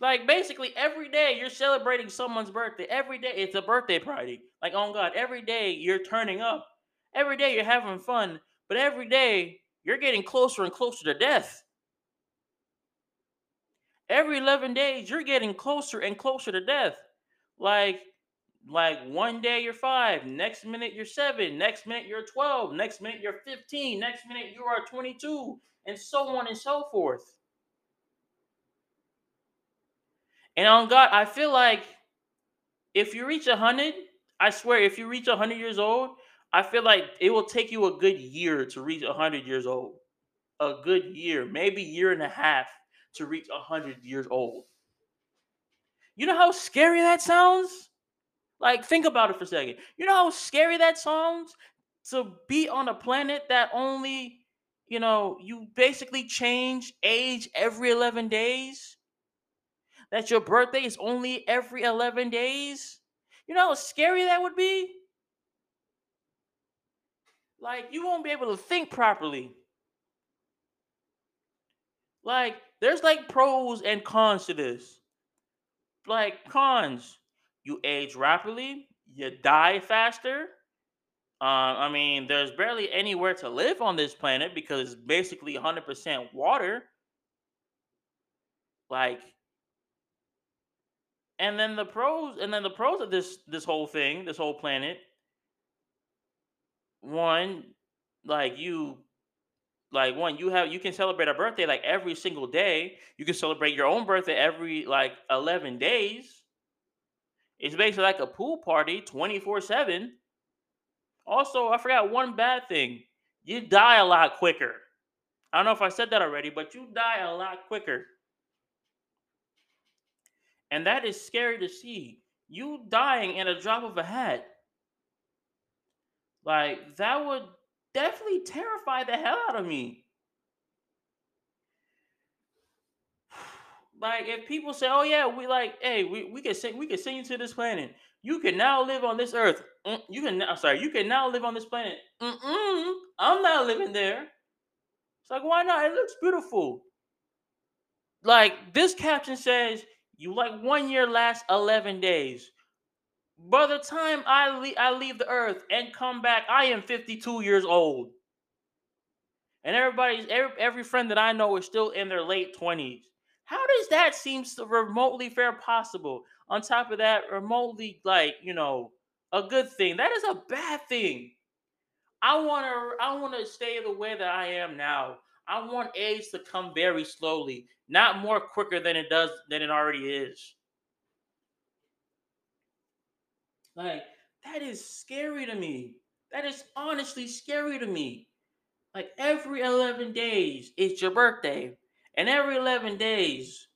like basically every day you're celebrating someone's birthday. Every day it's a birthday party. Like oh God, every day you're turning up. Every day you're having fun, but every day you're getting closer and closer to death. Every 11 days you're getting closer and closer to death. Like like one day you're 5, next minute you're 7, next minute you're 12, next minute you're 15, next minute you are 22, and so on and so forth. And on God, I feel like if you reach a hundred, I swear, if you reach a hundred years old, I feel like it will take you a good year to reach a hundred years old. A good year, maybe year and a half to reach a hundred years old. You know how scary that sounds? Like, think about it for a second. You know how scary that sounds to be on a planet that only, you know, you basically change age every 11 days? that your birthday is only every 11 days? You know how scary that would be? Like, you won't be able to think properly. Like, there's like pros and cons to this. Like, cons, you age rapidly, you die faster. Uh, I mean, there's barely anywhere to live on this planet because it's basically 100% water. Like, and then the pros, and then the pros of this this whole thing, this whole planet. One, like you like one you have you can celebrate a birthday like every single day. You can celebrate your own birthday every like 11 days. It's basically like a pool party 24 7 also i forgot one bad thing. You die a lot quicker. I don't know if i said that already but you die a lot quicker. And that is scary to see. You dying in a drop of a hat. Like that would definitely terrify the hell out of me. [SIGHS] Like if people say, "Oh yeah, we like, hey, we, we can send we can send you to this planet. You can now live on this earth. Mm, you can now, sorry, you can now live on this planet. Mm-mm, I'm not living there. It's like why not? It looks beautiful. Like this caption says, you like one year lasts eleven days. By the time I leave, I leave the earth and come back, I am 52 years old. And everybody's every, every friend that I know is still in their late 20s. How does that seem so remotely fair possible? On top of that, remotely like, you know, a good thing. That is a bad thing. I want to I want to stay the way that I am now. I want age to come very slowly, not more quicker than it does than it already is. Like, that is scary to me. That is honestly scary to me. Like, every 11 days, it's your birthday. And every 11 days,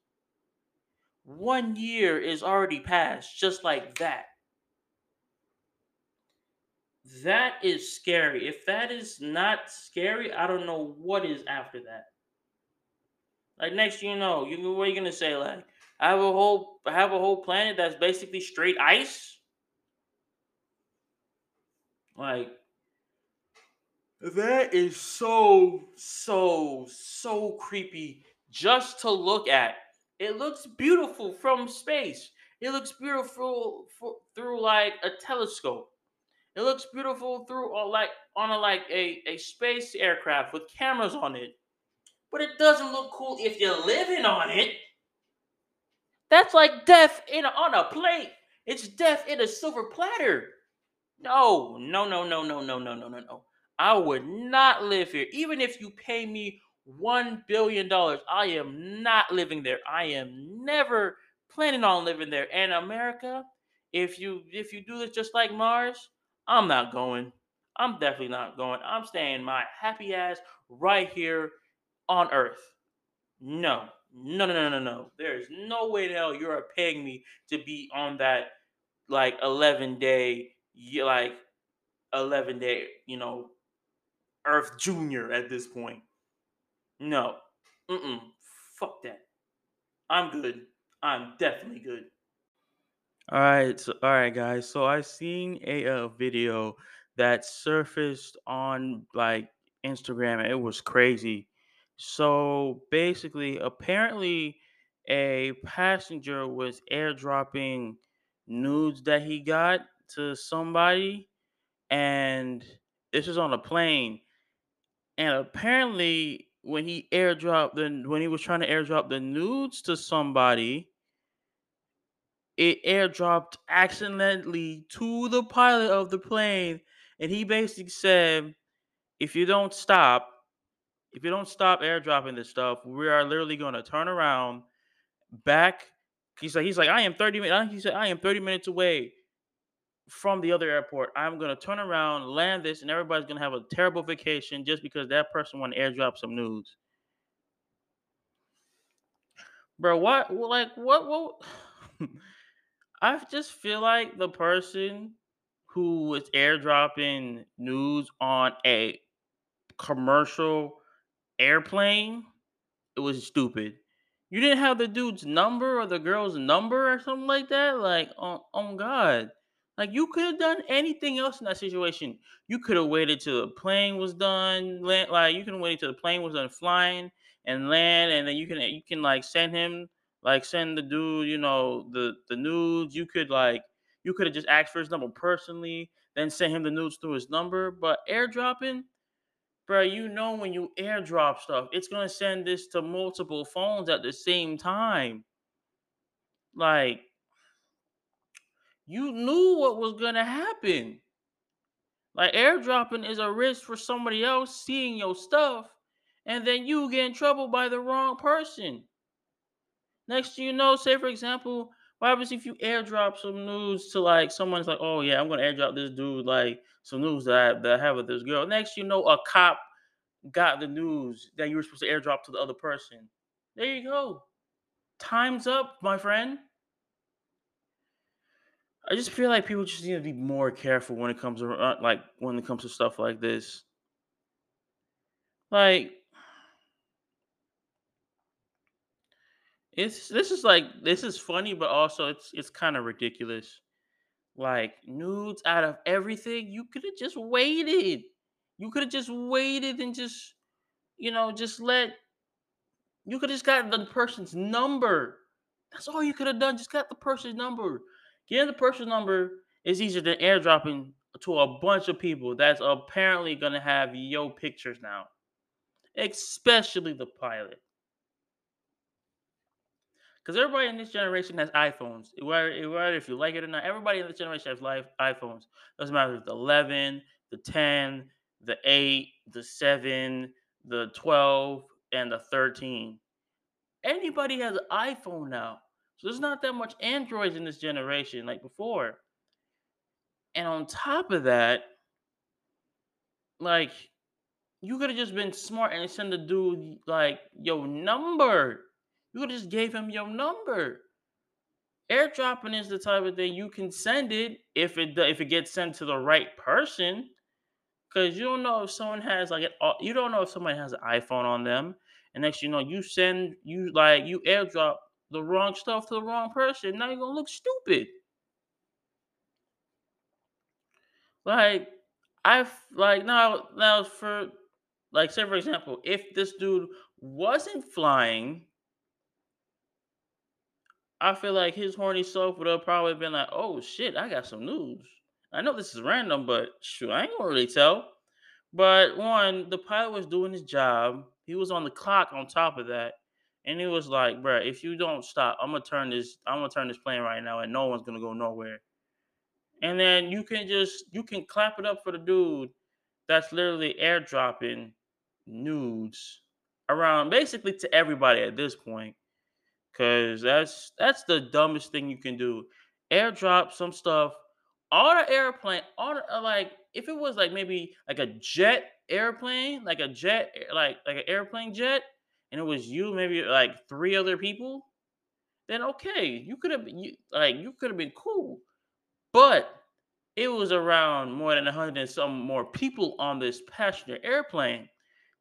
one year is already passed, just like that. That is scary. If that is not scary, I don't know what is after that. Like next, you know, you what are you gonna say? Like, I have a whole, I have a whole planet that's basically straight ice. Like that is so so so creepy just to look at. It looks beautiful from space. It looks beautiful for, through like a telescope. It looks beautiful through or like on a like a, a space aircraft with cameras on it. But it doesn't look cool if you're living on it. That's like death in a, on a plate. It's death in a silver platter. No, no, no, no, no, no, no, no, no, no. I would not live here. Even if you pay me one billion dollars, I am not living there. I am never planning on living there. And America, if you if you do this just like Mars, I'm not going. I'm definitely not going. I'm staying my happy ass right here on Earth. No, no, no, no, no, no. There is no way in hell you're paying me to be on that like 11 day you like 11 day, you know, Earth Junior at this point. No. Mm-mm. Fuck that. I'm good. I'm definitely good. All right, so all right, guys. So I seen a, a video that surfaced on like Instagram. And it was crazy. So basically, apparently, a passenger was airdropping nudes that he got to somebody, and this was on a plane. And apparently, when he airdropped the when he was trying to airdrop the nudes to somebody, it airdropped accidentally to the pilot of the plane, and he basically said, "If you don't stop, if you don't stop airdropping this stuff, we are literally going to turn around back." He's like, he's like, I am thirty minutes. He said, I am thirty minutes away from the other airport. I'm gonna turn around, land this, and everybody's gonna have a terrible vacation just because that person want to airdrop some news. Bro, what? Like, what? What? [SIGHS] I just feel like the person who was airdropping news on a commercial airplane, it was stupid. You didn't have the dude's number or the girl's number or something like that. Like, oh, oh God Like you could have done anything else in that situation. You could have waited till the plane was done, land, like you can wait till the plane was done flying and land, and then you can you can like send him like send the dude, you know, the the nudes. You could like you could have just asked for his number personally, then send him the nudes through his number. But airdropping, bro, you know when you airdrop stuff, it's gonna send this to multiple phones at the same time. Like you knew what was gonna happen. Like airdropping is a risk for somebody else seeing your stuff and then you get in trouble by the wrong person. Next you know, say for example, what happens if you airdrop some news to like someone's like, oh yeah, I'm gonna airdrop this dude like some news that I, that I have with this girl. Next you know, a cop got the news that you were supposed to airdrop to the other person. There you go. Time's up, my friend. I just feel like people just need to be more careful when it comes to uh, like when it comes to stuff like this. Like it's this is like this is funny, but also it's it's kind of ridiculous. Like nudes out of everything, you could have just waited. You could have just waited and just you know just let you could have just got the person's number. That's all you could have done. Just got the person's number. Getting the person's number is easier than airdropping to a bunch of people that's apparently gonna have yo pictures now. Especially the pilot. Because everybody in this generation has iPhones. Whether, if you like it or not, everybody in this generation has live iPhones. Doesn't matter if the 11, the 10, the 8, the 7, the 12, and the 13. Anybody has an iPhone now. So there's not that much Androids in this generation like before. And on top of that, like you could have just been smart and send the dude like your number. You could have just gave him your number. Airdropping is the type of thing you can send it if it if it gets sent to the right person, because you don't know if someone has like an you don't know if someone has an iPhone on them, and next you know you send you like you airdrop the wrong stuff to the wrong person. Now you're gonna look stupid. Like I've like now now for like say for example, if this dude wasn't flying, I feel like his horny self would have probably been like, "Oh shit, I got some news." I know this is random, but shoot, I ain't gonna really tell. But one, the pilot was doing his job. He was on the clock. On top of that, and he was like, "Bro, if you don't stop, I'm gonna turn this. I'm gonna turn this plane right now, and no one's gonna go nowhere." And then you can just you can clap it up for the dude that's literally airdropping nudes around basically to everybody at this point. Cause that's that's the dumbest thing you can do. Airdrop some stuff on an airplane, on a, uh, like if it was like maybe like a jet airplane, like a jet, like like an airplane jet, and it was you, maybe like three other people, then okay, you could have like you could have been cool. But it was around more than hundred and some more people on this passenger airplane.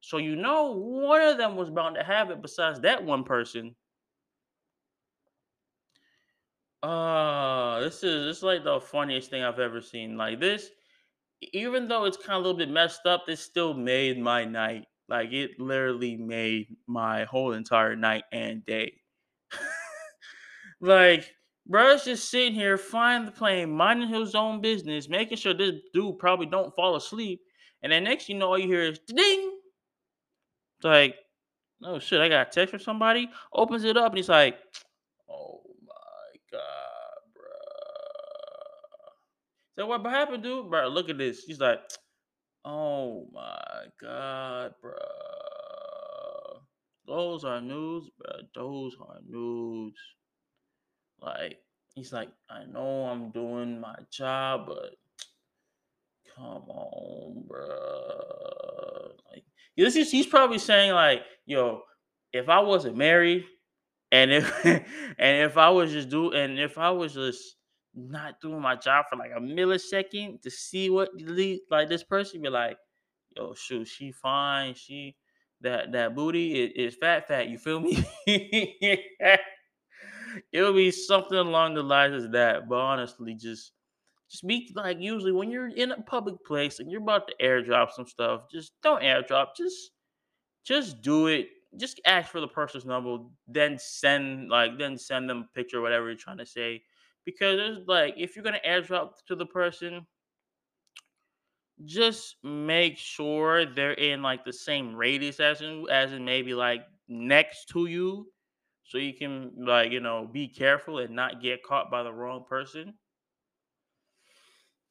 So you know one of them was bound to have it besides that one person. Uh this is this is like the funniest thing I've ever seen. Like this, even though it's kind of a little bit messed up, this still made my night. Like it literally made my whole entire night and day. [LAUGHS] Like, bro's just sitting here flying the plane, minding his own business, making sure this dude probably don't fall asleep. And then next you know, all you hear is ding. It's like, oh shit, I got a text from somebody. Opens it up and he's like, oh my god, bro. So what happened, dude? Bro, look at this. He's like, oh my god, bro. Those are news, bro. Those are news. Like he's like, I know I'm doing my job, but come on, bro. Like this is he's probably saying like, yo, if I wasn't married and if [LAUGHS] and if I was just do and if I was just not doing my job for like a millisecond to see what like this person be like, yo, shoot, she fine, she that that booty is, is fat fat, you feel me? [LAUGHS] It'll be something along the lines of that. But honestly, just just be like usually when you're in a public place and you're about to airdrop some stuff, just don't airdrop. Just just do it. Just ask for the person's number, then send like then send them a picture, whatever you're trying to say. Because it's like if you're gonna airdrop to the person, just make sure they're in like the same radius as in as in maybe like next to you so you can like you know be careful and not get caught by the wrong person.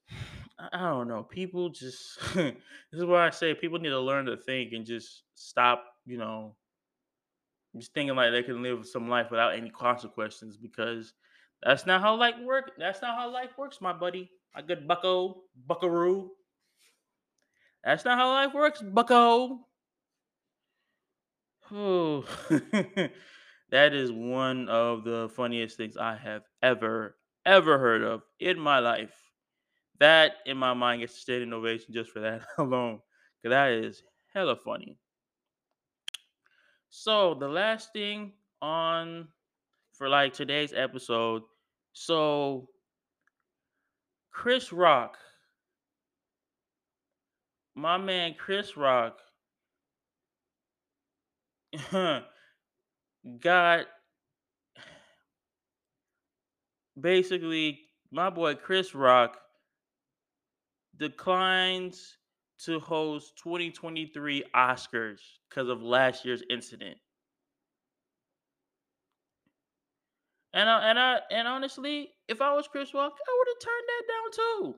[SIGHS] I I don't know people just [LAUGHS] this is why i say people need to learn to think and just stop you know just thinking like they can live some life without any consequences because that's not how life work that's not how life works my buddy my good bucko buckaroo that's not how life works bucko [LAUGHS] that is one of the funniest things I have ever, ever heard of in my life. That, in my mind, gets a standing ovation just for that [LAUGHS] alone. Because that is hella funny. So, the last thing on for like today's episode. So, Chris Rock, my man Chris Rock, [LAUGHS] got basically my boy Chris Rock declines to host 2023 Oscars because of last year's incident. And I, and I and honestly, if I was Chris Rock, I would have turned that down too.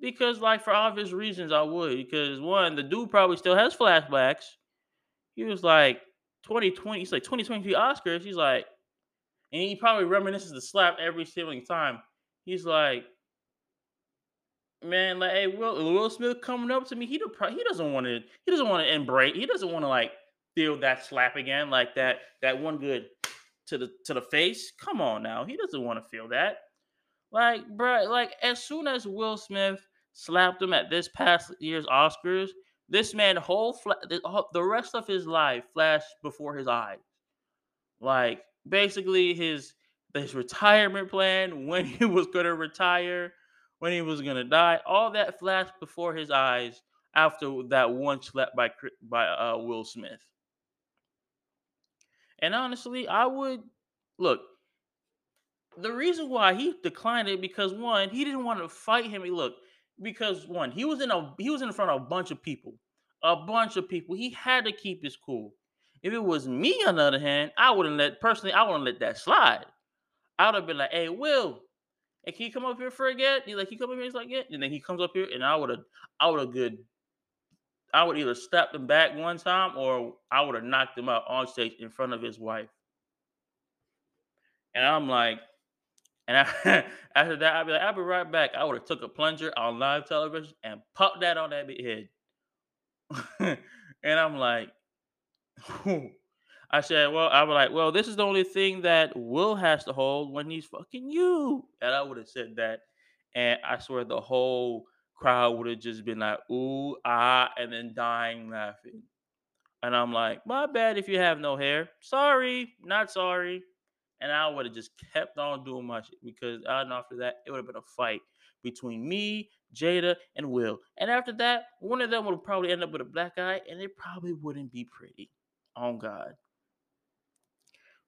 Because like for obvious reasons I would. Because one, the dude probably still has flashbacks. He was like 2020, he's like 2023 Oscars. He's like, and he probably reminisces the slap every single time. He's like, man, like, hey, Will, Will Smith coming up to me, he, do- he doesn't want to, he doesn't want to embrace, he doesn't want to like feel that slap again, like that, that one good to the to the face. Come on now, he doesn't want to feel that. Like, bruh, like as soon as Will Smith slapped him at this past year's Oscars, this man whole fla- the, rest of his life flashed before his eyes. Like basically his his retirement plan, [LAUGHS] when he was gonna retire, when he was gonna die, all that flashed before his eyes after that one slap by by uh, Will Smith. And honestly, I would look. The reason why he declined it because one, he didn't want to fight him. He Look, because one, he was in a he was in front of a bunch of people, a bunch of people. He had to keep his cool. If it was me, on the other hand, I wouldn't let personally. I wouldn't let that slide. I would have been like, "Hey, Will, hey, can you come up here for a get?" He's like, "He come up here." He's like, "Yeah," and then he comes up here, and I would have, I would have good. I would either step him back one time, or I would have knocked him out on stage in front of his wife. And I'm like, and I, [LAUGHS] after that, I'd be like, I'll be right back. I would have took a plunger on live television and popped that on that big head. [LAUGHS] and I'm like, [LAUGHS] I said, well, I was like, well, this is the only thing that Will has to hold when he's fucking you. And I would have said that. And I swear the whole crowd would have just been like, ooh, ah, and then dying laughing. And I'm like, my bad if you have no hair. Sorry, not sorry. And I would have just kept on doing my shit because know after that, it would have been a fight between me, Jada, and Will. And after that, one of them would probably end up with a black eye, and it probably wouldn't be pretty. Oh God.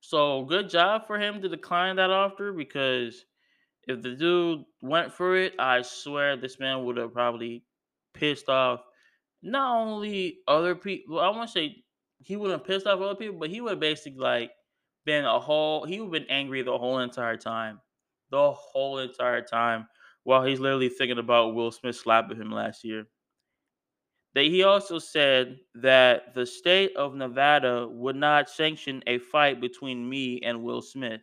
So good job for him to decline that offer because if the dude went for it, I swear this man would have probably pissed off not only other people. I want to say he would have pissed off other people, but he would have basically like been a whole. He would have been angry the whole entire time, the whole entire time, while he's literally thinking about Will Smith slapping him last year. That he also said that the state of Nevada would not sanction a fight between me and Will Smith.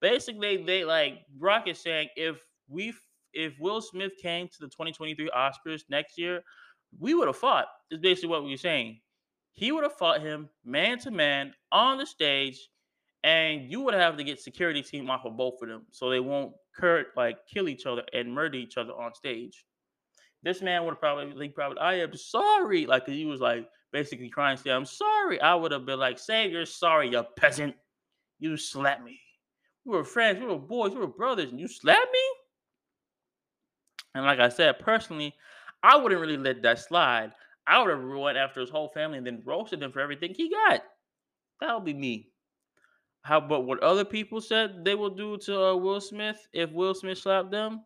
Basically, they like Brock is saying if we if Will Smith came to the 2023 Oscars next year, we would have fought. Is basically what we are saying. He would have fought him man to man on the stage, and you would have to get security team off of both of them so they won't cur- like kill each other and murder each other on stage. This man would have probably, probably, I am sorry. like he was like basically crying, saying, I'm sorry. I would have been like, say you're sorry, you peasant. You slapped me. We were friends, we were boys, we were brothers, and you slapped me? And like I said, personally, I wouldn't really let that slide. I would have went after his whole family and then roasted him for everything he got. That would be me. How about what other people said they will do to uh, Will Smith if Will Smith slapped them?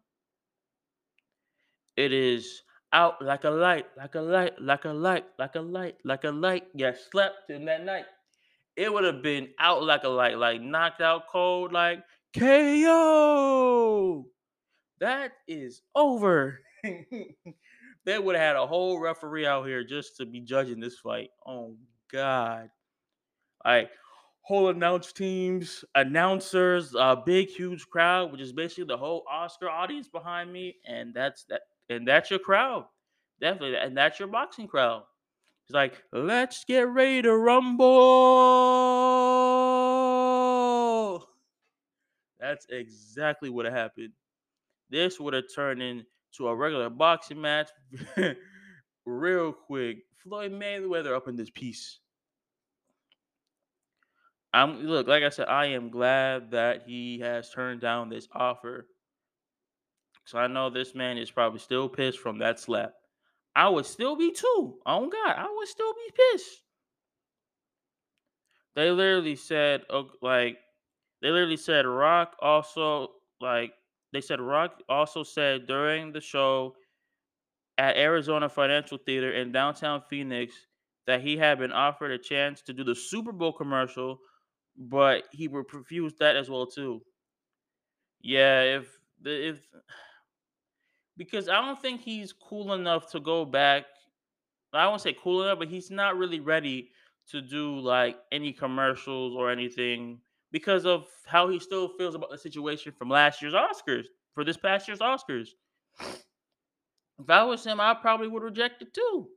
It is out like a light, like a light, like a light, like a light, like a light. Yeah, slept in that night. It would have been out like a light, like knocked out cold, like KO. That is over. [LAUGHS] they would have had a whole referee out here just to be judging this fight. Oh God. Like whole announce teams, announcers, a big huge crowd, which is basically the whole Oscar audience behind me, and that's that, and that's your crowd, definitely, and that's your boxing crowd. It's like, let's get ready to rumble. That's exactly what happened. This would have turned into a regular boxing match [LAUGHS] real quick. Floyd Mayweather up in this piece. I'm look, like I said, I am glad that he has turned down this offer. So I know this man is probably still pissed from that slap. I would still be too. Oh God, I would still be pissed. They literally said, like, they literally said Rock also like they said Rock also said during the show at Arizona Financial Theater in downtown Phoenix that he had been offered a chance to do the Super Bowl commercial but he refused that as well too. Yeah, if if because I don't think he's cool enough to go back. I won't say cool enough, but he's not really ready to do like any commercials or anything because of how he still feels about the situation from last year's Oscars for this past year's Oscars. If I was him, I probably would reject it too.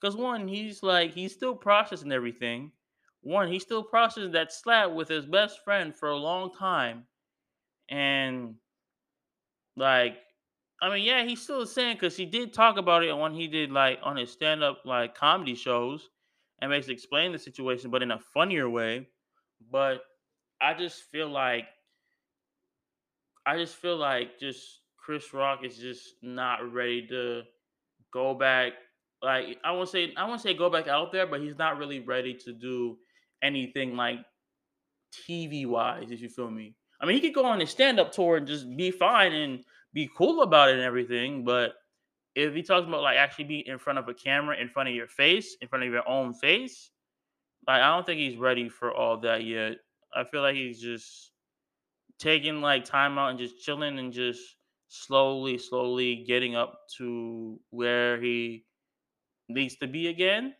Because one, he's like he's still processing everything one, he still processed that slap with his best friend for a long time. And like, I mean, yeah, he's still saying because he did talk about it when he did like on his stand-up like comedy shows and basically explain the situation, but in a funnier way. But I just feel like I just feel like just Chris Rock is just not ready to go back. Like I won't say I won't say go back out there, but he's not really ready to do anything like TV wise, if you feel me. I mean, he could go on his stand up tour and just be fine and be cool about it and everything. But if he talks about like actually being in front of a camera, in front of your face, in front of your own face, like I don't think he's ready for all that yet. I feel like he's just taking like time out and just chilling and just slowly, slowly getting up to where he needs to be again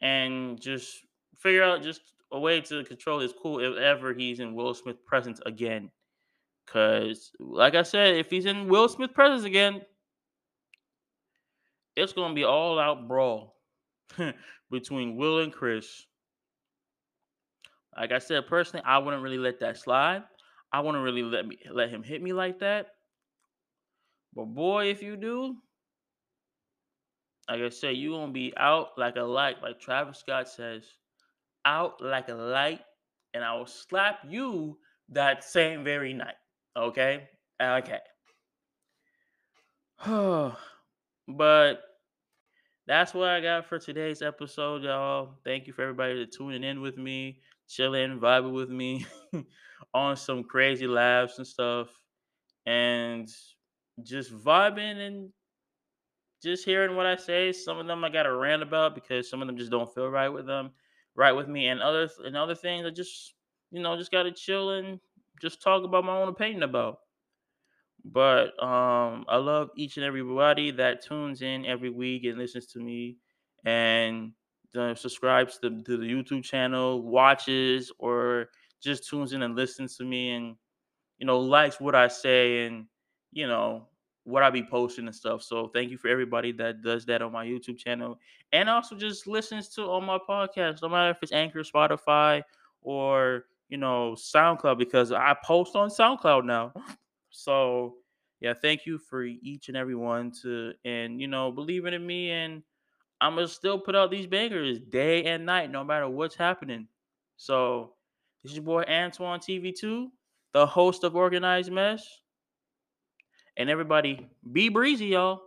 and just figure out just a way to control his cool if ever he's in Will Smith presence again. Cause like I said, if he's in Will Smith presence again, it's gonna be all out brawl [LAUGHS] between Will and Chris. Like I said, personally, I wouldn't really let that slide. I wouldn't really let me let him hit me like that. But boy, if you do, like I said, you gonna be out like a light, like Travis Scott says out like a light and I will slap you that same very night. Okay? Okay. [SIGHS] but that's what I got for today's episode, y'all. Thank you for everybody to tuning in with me, chilling, vibing with me [LAUGHS] on some crazy laughs and stuff. And just vibing and just hearing what I say. Some of them I got to rant about because some of them just don't feel right with them right with me and other and other things I just you know just gotta chill and just talk about my own opinion about. But um I love each and everybody that tunes in every week and listens to me and uh, subscribes to, to the YouTube channel, watches or just tunes in and listens to me and you know likes what I say and you know what I be posting and stuff. So thank you for everybody that does that on my YouTube channel and also just listens to all my podcasts, no matter if it's Anchor, Spotify, or you know SoundCloud, because I post on SoundCloud now. [LAUGHS] So yeah, thank you for each and every one to and you know believing in me and I'm gonna still put out these bangers day and night, no matter what's happening. So this is your boy Antoine TV2, the host of Organized Mess. And everybody, be breezy, y'all.